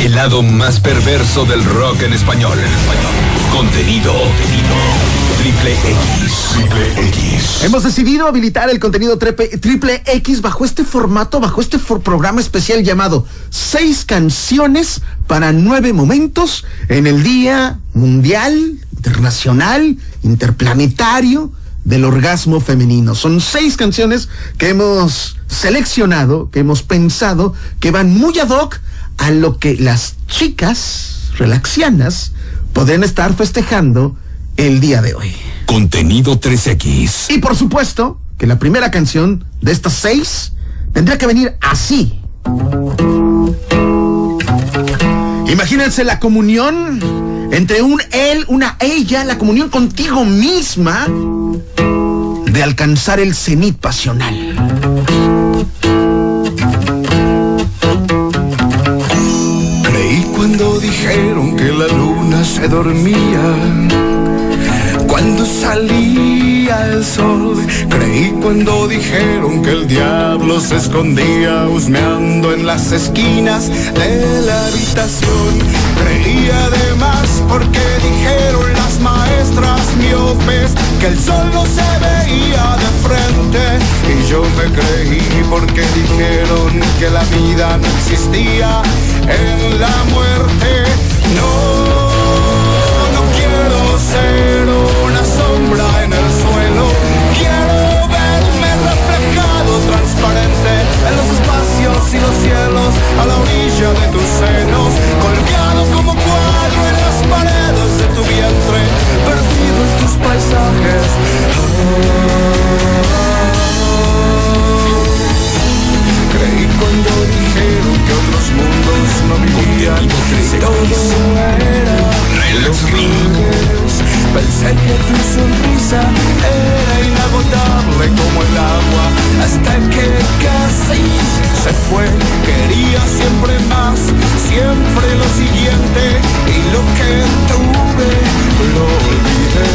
El lado más perverso del rock en español. Contenido. Triple X. Triple X. Hemos decidido habilitar el contenido triple X bajo este formato, bajo este programa especial llamado Seis canciones para nueve momentos en el Día Mundial, Internacional, Interplanetario del Orgasmo Femenino. Son seis canciones que hemos seleccionado, que hemos pensado, que van muy ad hoc a lo que las chicas relaxianas podrían estar festejando el día de hoy. Contenido 3X. Y por supuesto que la primera canción de estas seis tendría que venir así. Imagínense la comunión entre un él, una ella, la comunión contigo misma de alcanzar el cenit pasional. Se dormía. Cuando salía el sol, creí cuando dijeron que el diablo se escondía husmeando en las esquinas de la habitación. Creí además porque dijeron las maestras miopes que el sol no se veía de frente. Y yo me creí porque dijeron que la vida no existía en la muerte. No, a la orilla de tus senos, colgado como cuadro en las paredes de tu vientre, perdido en tus paisajes. Creí cuando dijeron que otros mundos no vivían y todo era. Pensé que tu sonrisa era inagotable como el agua hasta que casi se fue. Quería siempre más, siempre lo siguiente y lo que tuve lo olvidé.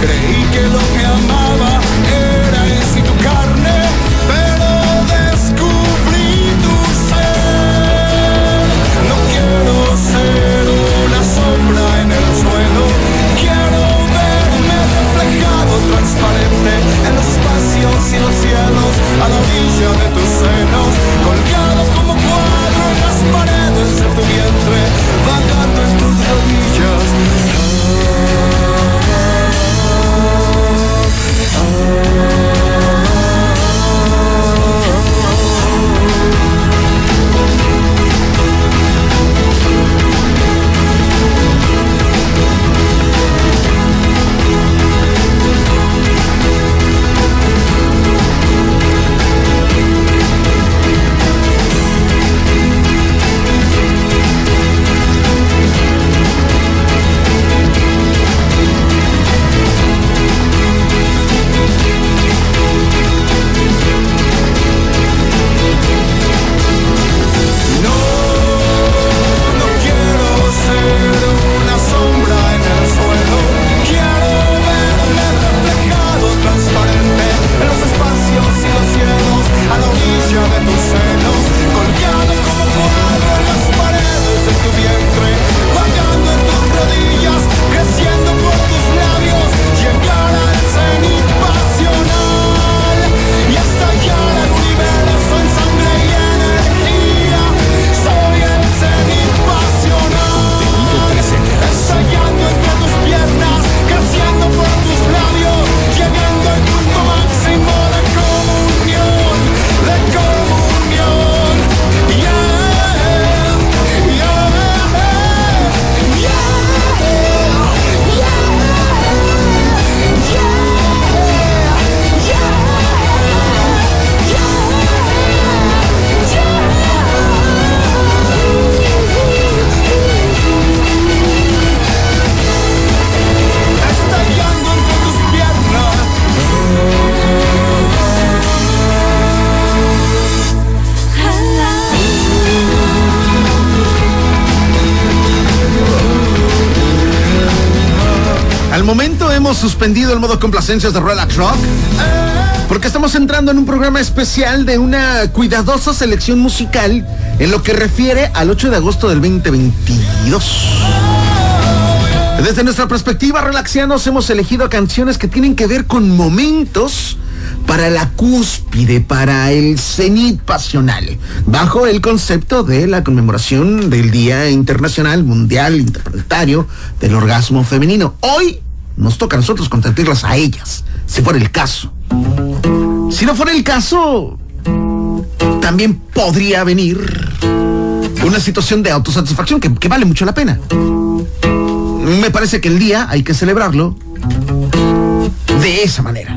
Creí que lo que amaba era en los espacios y los cielos a la orilla de tus senos, colgado como cuadro en las paredes de tu vientre, suspendido el modo complacencias de Relax Rock porque estamos entrando en un programa especial de una cuidadosa selección musical en lo que refiere al 8 de agosto del 2022. Desde nuestra perspectiva, relaxianos, hemos elegido canciones que tienen que ver con momentos para la cúspide, para el cenit pasional, bajo el concepto de la conmemoración del Día Internacional Mundial Interplanetario del Orgasmo Femenino. Hoy nos toca a nosotros contemplarlas a ellas, si fuera el caso. Si no fuera el caso, también podría venir una situación de autosatisfacción que vale mucho la pena. Me parece que el día hay que celebrarlo de esa manera.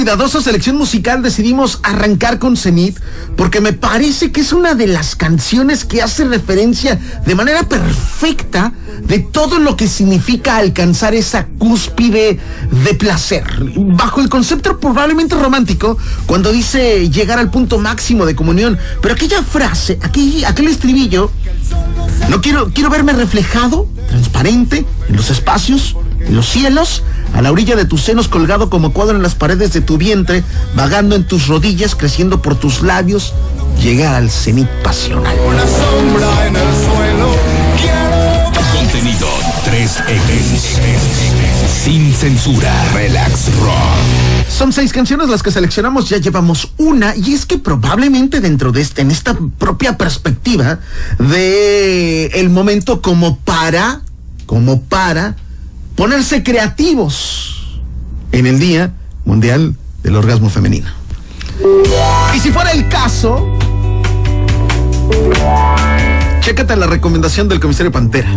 Cuidadosa selección musical decidimos arrancar con Zenith porque me parece que es una de las canciones que hace referencia de manera perfecta de todo lo que significa alcanzar esa cúspide de placer. Bajo el concepto probablemente romántico, cuando dice llegar al punto máximo de comunión, pero aquella frase, aquel, aquel estribillo, no quiero, quiero verme reflejado, transparente, en los espacios, en los cielos, a la orilla de tus senos colgado como cuadro en las paredes de tu vientre, vagando en tus rodillas, creciendo por tus labios, llegar al cenit pasional. Una sombra en el suelo. Quiero Contenido 3X. Sin censura. Relax Rock. Son seis canciones las que seleccionamos, ya llevamos una, y es que probablemente dentro de este, en esta propia perspectiva de el momento como para, como para ponerse creativos en el Día Mundial del Orgasmo Femenino. Y si fuera el caso, chécate la recomendación del comisario Pantera.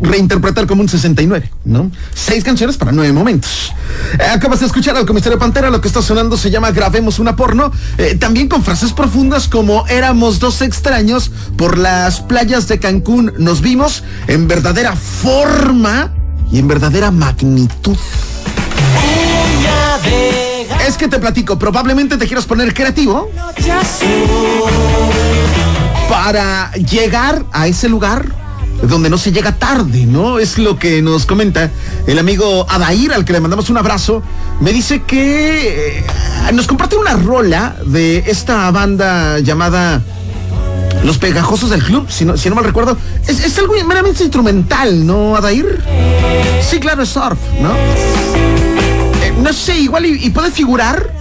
Reinterpretar como un 69, ¿no? Seis canciones para nueve momentos. Eh, acabas de escuchar al comisario Pantera, lo que está sonando se llama Grabemos una porno, eh, también con frases profundas como éramos dos extraños por las playas de Cancún, nos vimos en verdadera forma y en verdadera magnitud. Es que te platico, probablemente te quieras poner creativo para llegar a ese lugar donde no se llega tarde, ¿no? Es lo que nos comenta el amigo Adair, al que le mandamos un abrazo. Me dice que eh, nos comparte una rola de esta banda llamada Los Pegajosos del Club, si no, mal recuerdo. Es, es algo meramente instrumental, ¿no, Adair? Sí, claro, es surf, ¿no? Eh, no sé, igual y, puede figurar.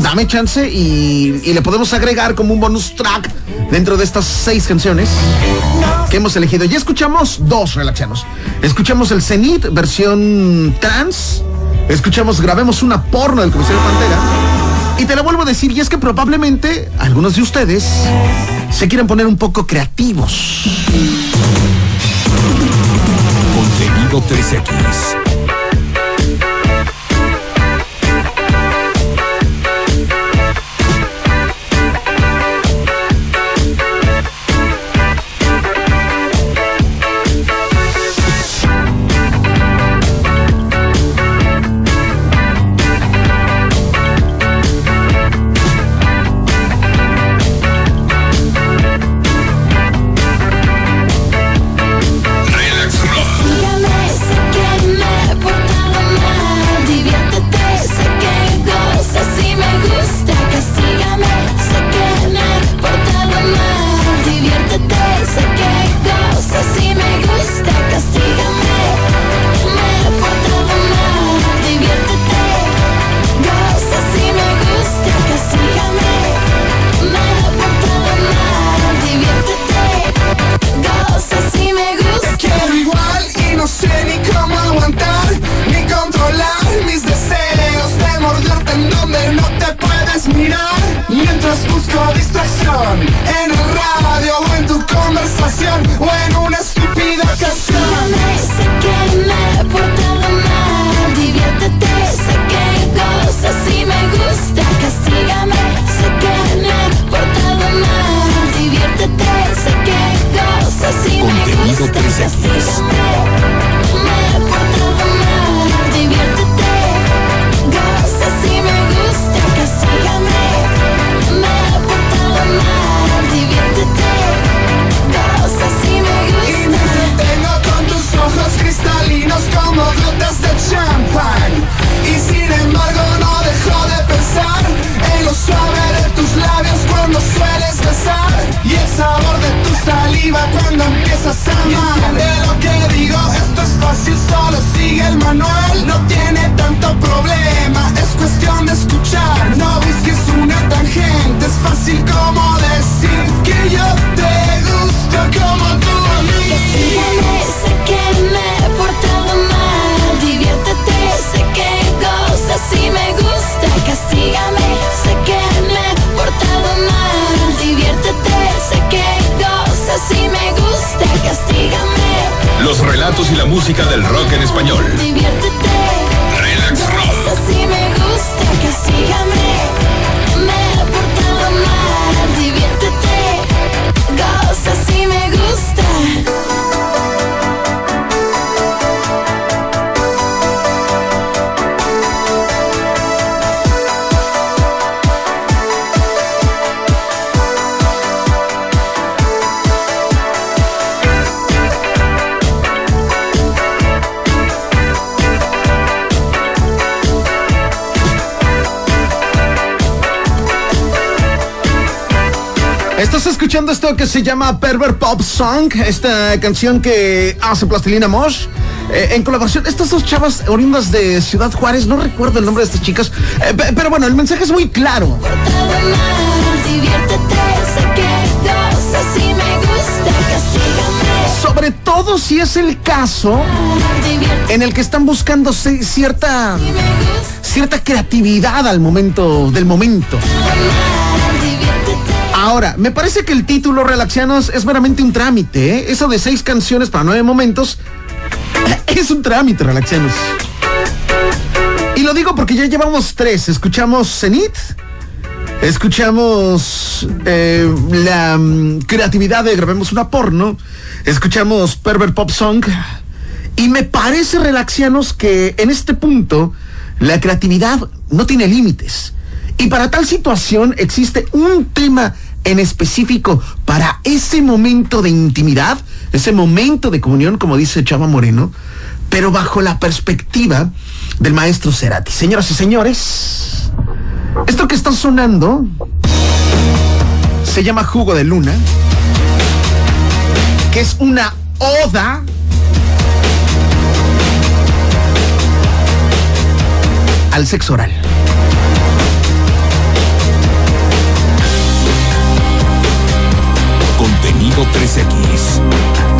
Dame chance y le podemos agregar como un bonus track dentro de estas seis canciones hemos elegido. Ya escuchamos dos relaxanos. Escuchamos el Zenith, versión trans. Escuchamos Grabemos una porno del Crucero Pantera. Y te lo vuelvo a decir, y es que probablemente algunos de ustedes se quieran poner un poco creativos. Contenido 3X. Esto que se llama Pervert Pop Song, esta canción que hace Plastilina Mosh. eh, en colaboración, estas dos chavas oriundas de Ciudad Juárez, no recuerdo el nombre de estas chicas, eh, pe- pero bueno, el mensaje es muy claro. Sobre todo si es el caso en el que están buscando ci- cierta, cierta creatividad al momento del momento. Ahora, me parece que el título Relaxianos es meramente un trámite, ¿eh? Eso de seis canciones para nueve momentos es un trámite, Relaxianos. Y lo digo porque ya llevamos tres. Escuchamos Zenith, escuchamos eh, la mm, creatividad de grabemos una porno, escuchamos Pervert Pop Song. Y me parece, Relaxianos, que en este punto la creatividad no tiene límites. Y para tal situación existe un tema en específico para ese momento de intimidad, ese momento de comunión, como dice Chava Moreno, pero bajo la perspectiva del maestro Cerati. Señoras y señores, esto que está sonando se llama Jugo de Luna, que es una oda al sexo oral. 513X.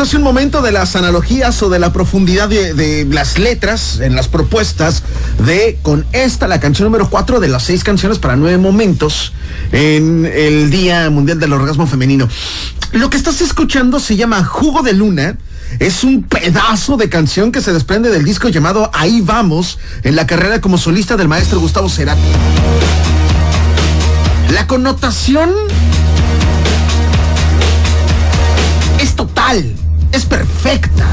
Hace un momento de las analogías o de la profundidad de, de las letras en las propuestas de con esta, la canción número 4 de las seis canciones para nueve momentos en el Día Mundial del Orgasmo Femenino. Lo que estás escuchando se llama Jugo de Luna. Es un pedazo de canción que se desprende del disco llamado Ahí vamos, en la carrera como solista del maestro Gustavo Cerati. La connotación es total, es perfecta.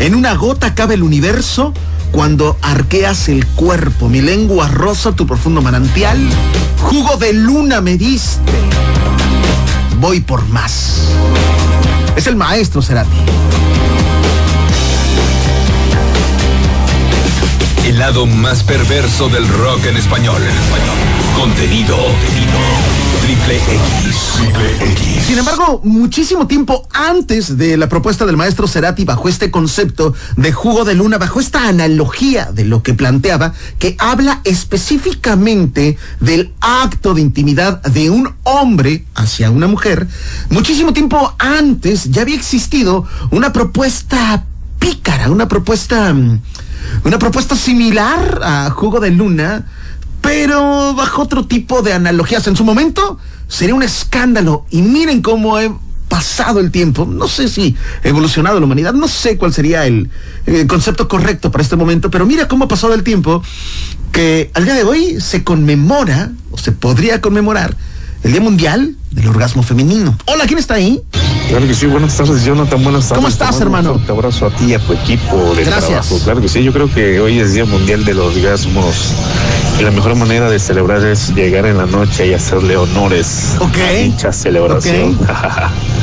En una gota cabe el universo cuando arqueas el cuerpo. Mi lengua rosa tu profundo manantial. Jugo de luna me diste. Voy por más. Es el maestro Cerati. El lado más perverso del rock en español. Contenido. Triple X. Sin embargo, muchísimo tiempo antes de la propuesta del maestro Cerati bajo este concepto de jugo de luna, bajo esta analogía de lo que planteaba, que habla específicamente del acto de intimidad de un hombre hacia una mujer, muchísimo tiempo antes ya había existido una propuesta pícara, una propuesta, mm, una propuesta similar a jugo de luna, pero bajo otro tipo de analogías. En su momento sería un escándalo. Y miren cómo he pasado el tiempo. No sé si ha evolucionado la humanidad, no sé cuál sería el, concepto correcto para este momento, pero mira cómo ha pasado el tiempo que al día de hoy se conmemora, o se podría conmemorar, el Día Mundial del Orgasmo Femenino. Hola, ¿quién está ahí? Claro que sí, buenas tardes, Jonathan, buenas tardes. ¿Cómo estás, hermano? Un abrazo a ti y a tu equipo de Gracias. trabajo. Claro que sí, yo creo que hoy es Día Mundial de los Orgasmos y la mejor manera de celebrar es llegar en la noche y hacerle honores Ok. a dicha celebración.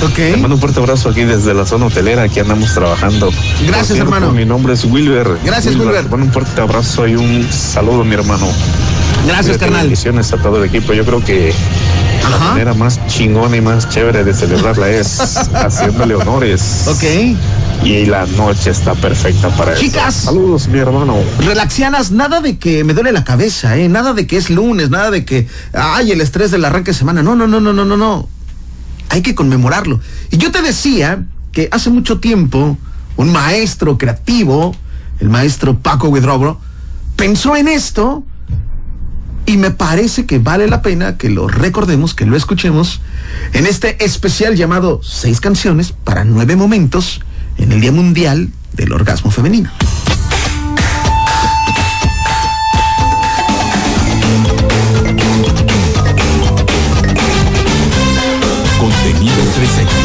Ok. Te mando un fuerte abrazo aquí desde la zona hotelera, aquí andamos trabajando. Gracias, cierto, hermano. Mi nombre es Wilber. Gracias, Wilber. Te mando un fuerte abrazo y un saludo, mi hermano. Gracias, carnal. Bendiciones a todo el equipo. Yo creo que la Ajá. manera más chingona y más chévere de celebrarla es haciéndole honores. Ok. Y la noche está perfecta para Chicas. eso. Saludos, mi hermano. Relaxianas, nada de que me duele la cabeza, ¿eh? Nada de que es lunes, nada de que, ay, el estrés del arranque de semana. No, no, no, no, no, no, no. Hay que conmemorarlo. Y yo te decía que hace mucho tiempo un maestro creativo, el maestro Paco Huidrobro, pensó en esto y me parece que vale la pena que lo recordemos, que lo escuchemos en este especial llamado Seis canciones para nueve momentos en el Día Mundial del Orgasmo Femenino. Contenido 3X.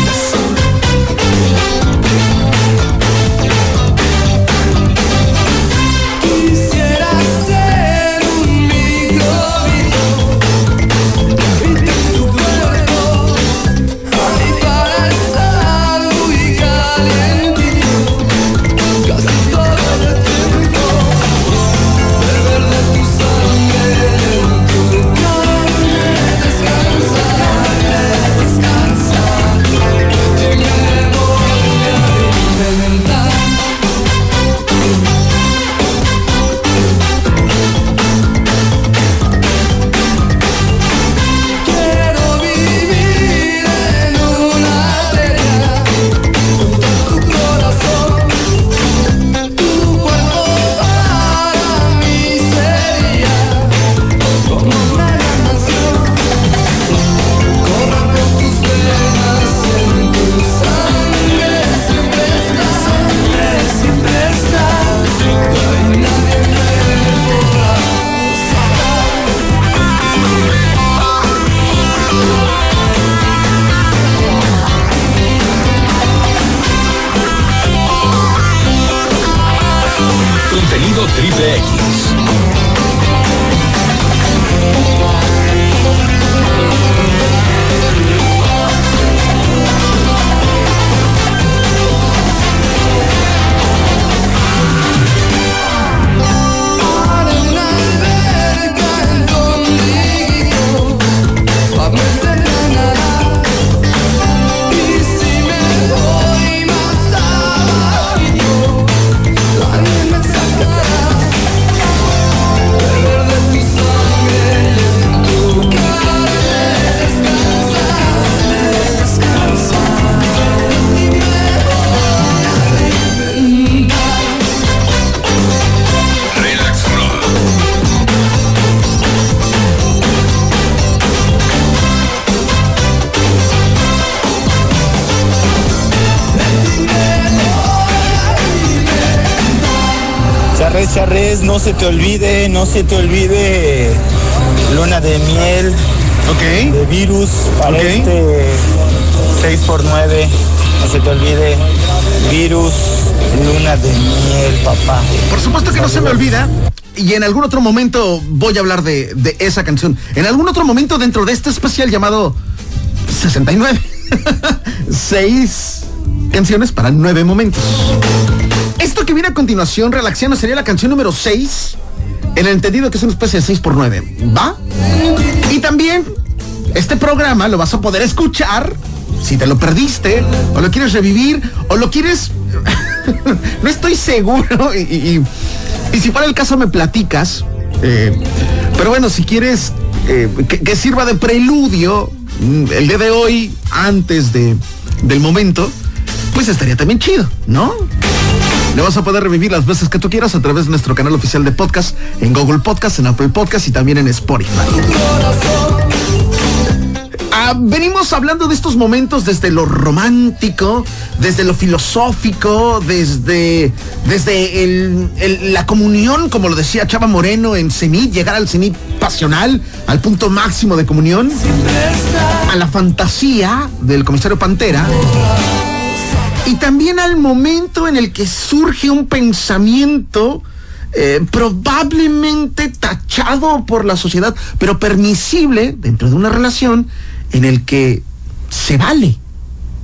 No se te olvide, no se te olvide luna de miel, Ok. de virus para Ok. este 6x9, no se te olvide virus, luna de miel, papá. Por supuesto que no se me olvida. Y en algún otro momento voy a hablar de, de esa canción. En algún otro momento dentro de este especial llamado 69. Seis canciones para nueve momentos. Continuación, Relaxiano, sería la canción número 6. En el entendido que es una especie de 6 por 9. ¿Va? Y también este programa lo vas a poder escuchar si te lo perdiste, o lo quieres revivir, o lo quieres. no estoy seguro. Y, y- si fuera el caso, me platicas. Eh, pero bueno, si quieres eh, que, que sirva de preludio mm, el día de hoy, antes de, del momento, pues estaría también chido, ¿no? Le vas a poder revivir las veces que tú quieras a través de nuestro canal oficial de podcast, en Google Podcast, en Apple Podcast y también en Spotify. Ah, venimos hablando de estos momentos desde lo romántico, desde lo filosófico, desde, desde la comunión, como lo decía Chava Moreno en cenit, llegar al cenit pasional, al punto máximo de comunión, a la fantasía del comisario Pantera, y también al momento en el que surge un pensamiento eh, probablemente tachado por la sociedad, pero permisible dentro de una relación en el que se vale,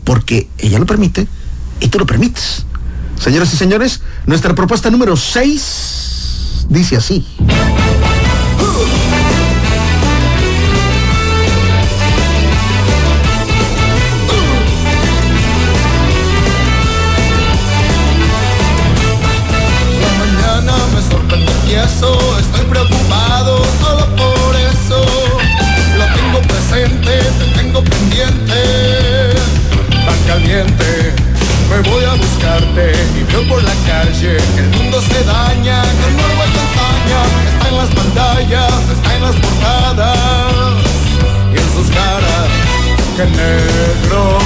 porque ella lo permite y tú lo permites. Señoras y señores, nuestra propuesta número 6 dice así. La calle. El mundo se daña, el nuevo campaña. Está en las pantallas, está en las portadas. Y en sus caras. Que negro,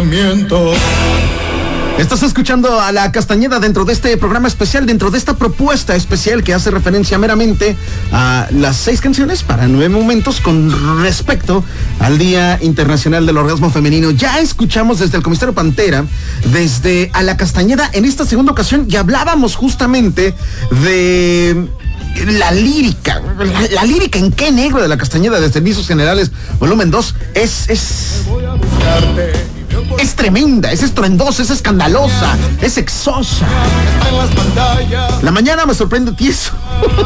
pensamiento. Estás escuchando a la Castañeda dentro de este programa especial, dentro de esta propuesta especial que hace referencia meramente a las seis canciones para nueve momentos con respecto al Día Internacional del Orgasmo Femenino. Ya escuchamos desde el comisario Pantera, desde a la Castañeda en esta segunda ocasión y hablábamos justamente de la lírica, la, la lírica en qué negro de la Castañeda de Servicios Generales, volumen 2, es, es Es tremenda, es estruendosa, es escandalosa, es exosa. en las pantallas. La mañana me sorprende tieso.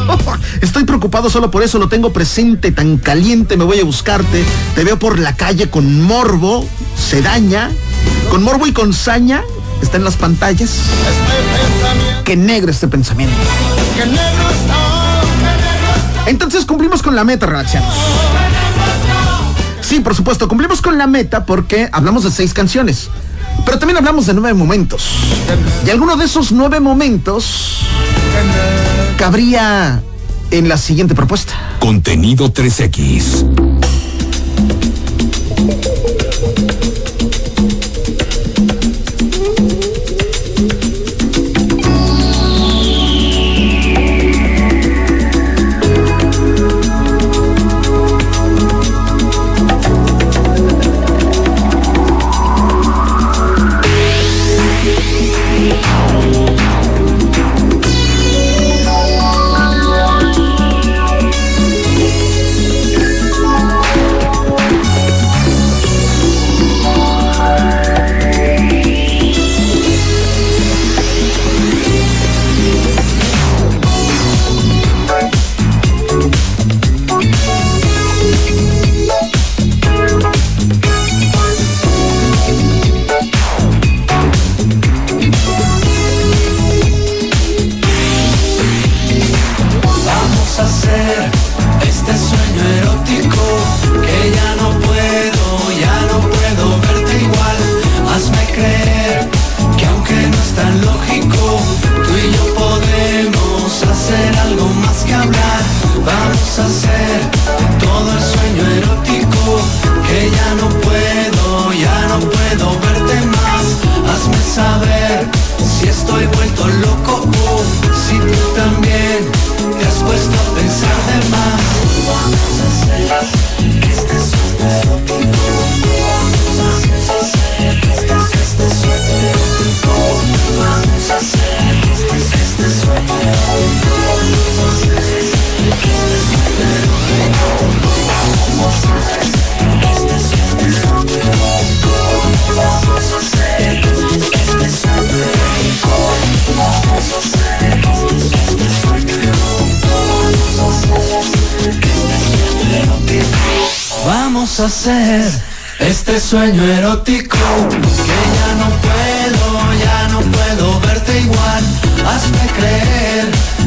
Estoy preocupado solo por eso, lo tengo presente, tan caliente, me voy a buscarte. Te veo por la calle con morbo, se daña, con morbo y con saña, está en las pantallas. Qué negro este pensamiento. que negro está, que negro está. Entonces cumplimos con la meta, relaxianos. Sí, por supuesto, cumplimos con la meta porque hablamos de seis canciones. Pero también hablamos de nueve momentos. Y alguno de esos nueve momentos cabría en la siguiente propuesta. Contenido 3X. Vamos a hacer este sueño erótico que ya no puedo, ya no puedo verte igual. Hazme creer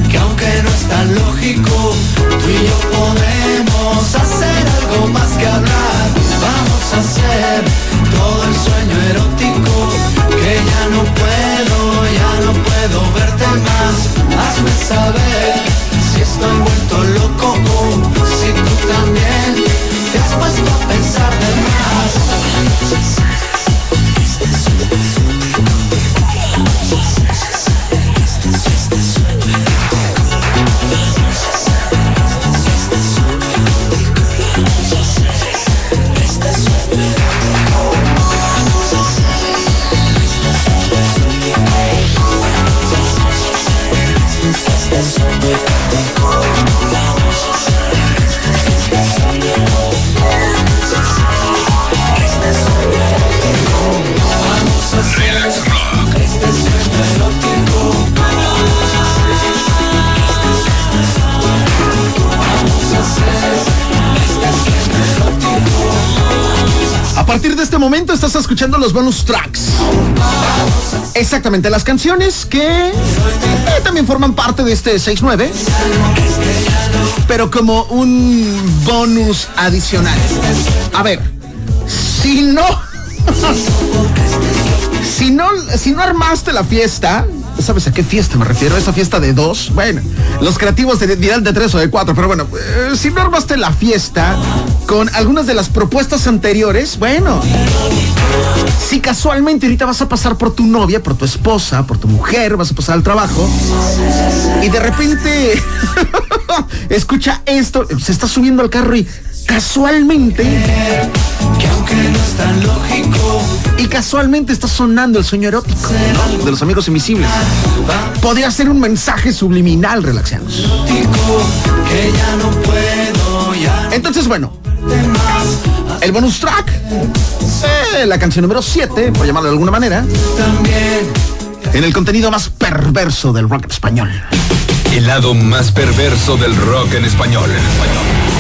que aunque no es tan lógico, tú y yo podemos hacer algo más que hablar. Vamos a hacer todo el sueño erótico que ya no puedo, ya no puedo verte más. Hazme saber si estoy vuelto loco o si tú también has puesto a pensar de más. Partir de este momento estás escuchando los bonus tracks. Exactamente, las canciones que eh, también forman parte de este 6-9, pero como un bonus adicional. A ver, si no, si no, si no armaste la fiesta, ¿sabes a qué fiesta me refiero? Esa fiesta de dos. Bueno, los creativos dirán de tres o de cuatro, pero bueno, eh, si no armaste la fiesta con algunas de las propuestas anteriores, bueno, si casualmente ahorita vas a pasar por tu novia, por tu esposa, por tu mujer, vas a pasar al trabajo y de repente escucha esto, se está subiendo al carro y casualmente Que aunque no es tan lógico y casualmente está sonando el sueño erótico de los amigos invisibles. Podría ser un mensaje subliminal, ya Entonces, bueno, el bonus track. Eh, la canción número 7, por llamarlo de alguna manera. En el contenido más perverso del rock español. El lado más perverso del rock en español.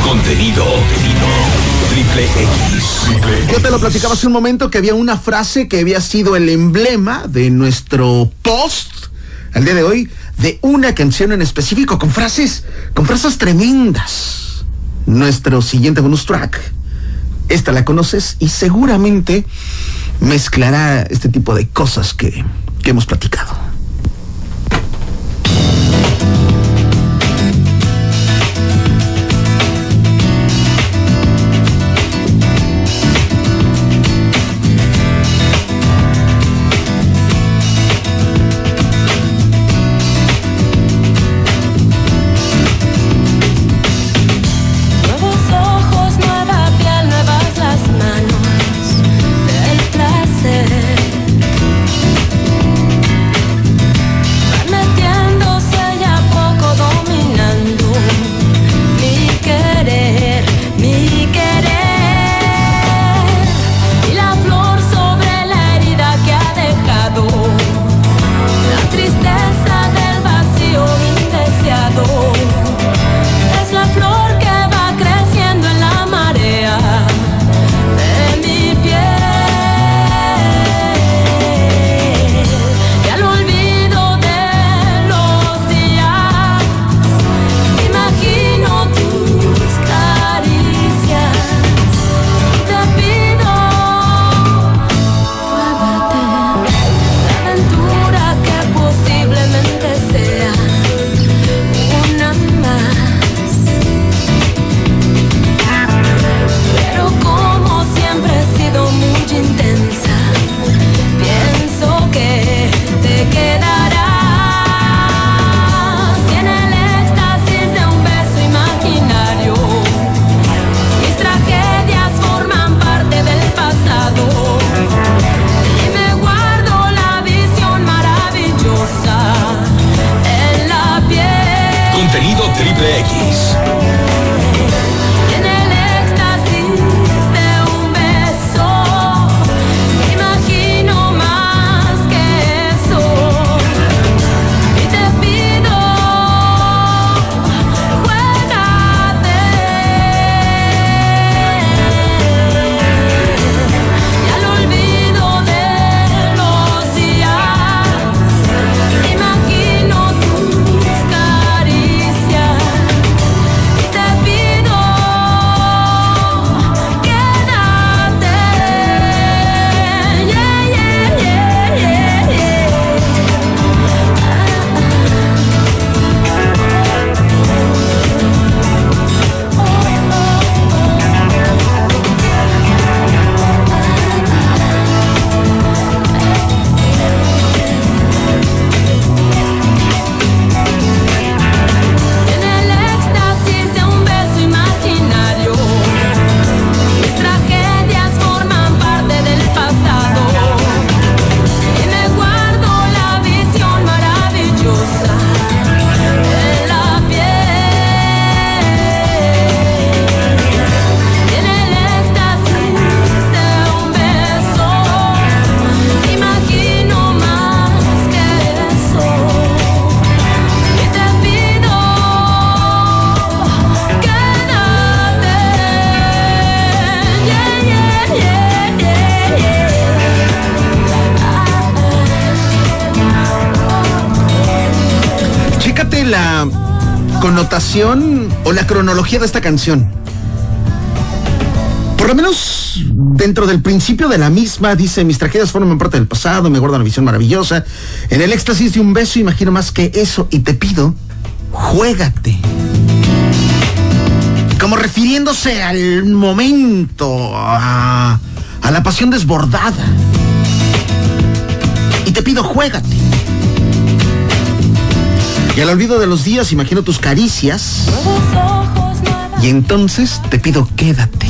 Contenido. Triple X. Yo te lo platicaba hace un momento que había una frase que había sido el emblema de nuestro post al día de hoy de una canción en específico con frases, con frases tremendas. Nuestro siguiente bonus track. Esta la conoces y seguramente mezclará este tipo de cosas que hemos platicado. Cronología de esta canción. Por lo menos dentro del principio de la misma, dice, mis tragedias forman parte del pasado, me guardo una visión maravillosa. En el éxtasis de un beso, imagino más que eso y te pido, juégate. Como refiriéndose al momento, a, a la pasión desbordada. Y te pido, juégate. Y al olvido de los días, imagino tus caricias. Y entonces te pido, quédate.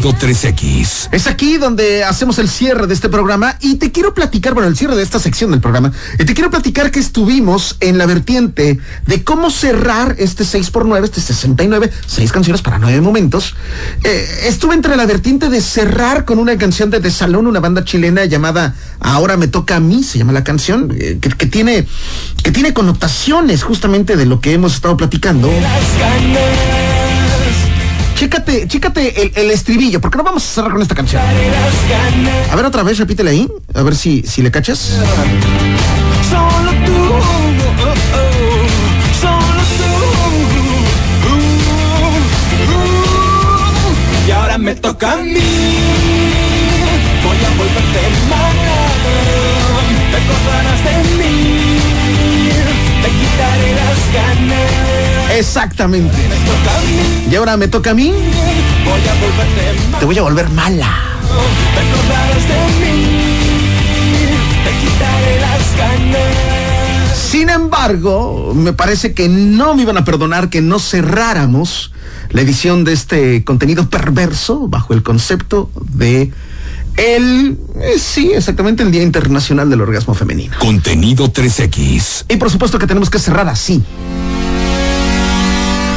Contenido 3X. Es aquí donde hacemos el cierre de este programa y te quiero platicar, bueno, el cierre de esta sección del programa, y te quiero platicar que estuvimos en la vertiente de cómo cerrar este 6x9, este 69, seis canciones para nueve momentos. Eh, estuve entre la vertiente de cerrar con una canción de The Salón, una banda chilena llamada Ahora me toca a mí, se llama la canción, eh, que, que tiene, que tiene connotaciones justamente de lo que hemos estado platicando. Chécate, chécate el, el estribillo, porque no vamos a cerrar con esta canción. A ver otra vez, repítele ahí, a ver si, si le cachas. Oh, oh, solo tú. Y ahora me toca a mí. Voy a volverte mala. Te acordarás de mí. Te quitaré las ganas. Exactamente. Y ahora me toca a mí, te voy a volver mala. Sin embargo, me parece que no me iban a perdonar que no cerráramos la edición de este contenido perverso bajo el concepto de el, eh, sí, exactamente el Día Internacional del Orgasmo Femenino. Contenido 3X. Y por supuesto que tenemos que cerrar así.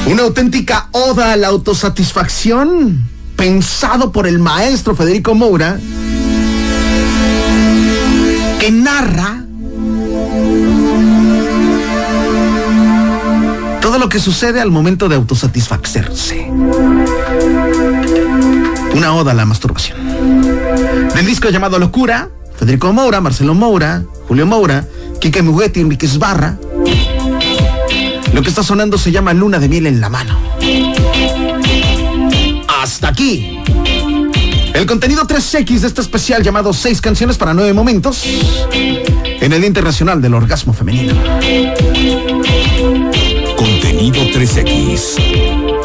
Una auténtica oda a la autosatisfacción, pensado por el maestro Federico Moura, que narra todo lo que sucede al momento de autosatisfacerse. Una oda a la masturbación. Del disco llamado Locura, Federico Moura, Marcelo Moura, Julio Moura, Kike Muguetti, Enrique Barra. Lo que está sonando se llama Luna de Miel en la mano. Hasta aquí. El contenido 3X de este especial llamado 6 canciones para 9 momentos en el Internacional del Orgasmo Femenino. Contenido 3X.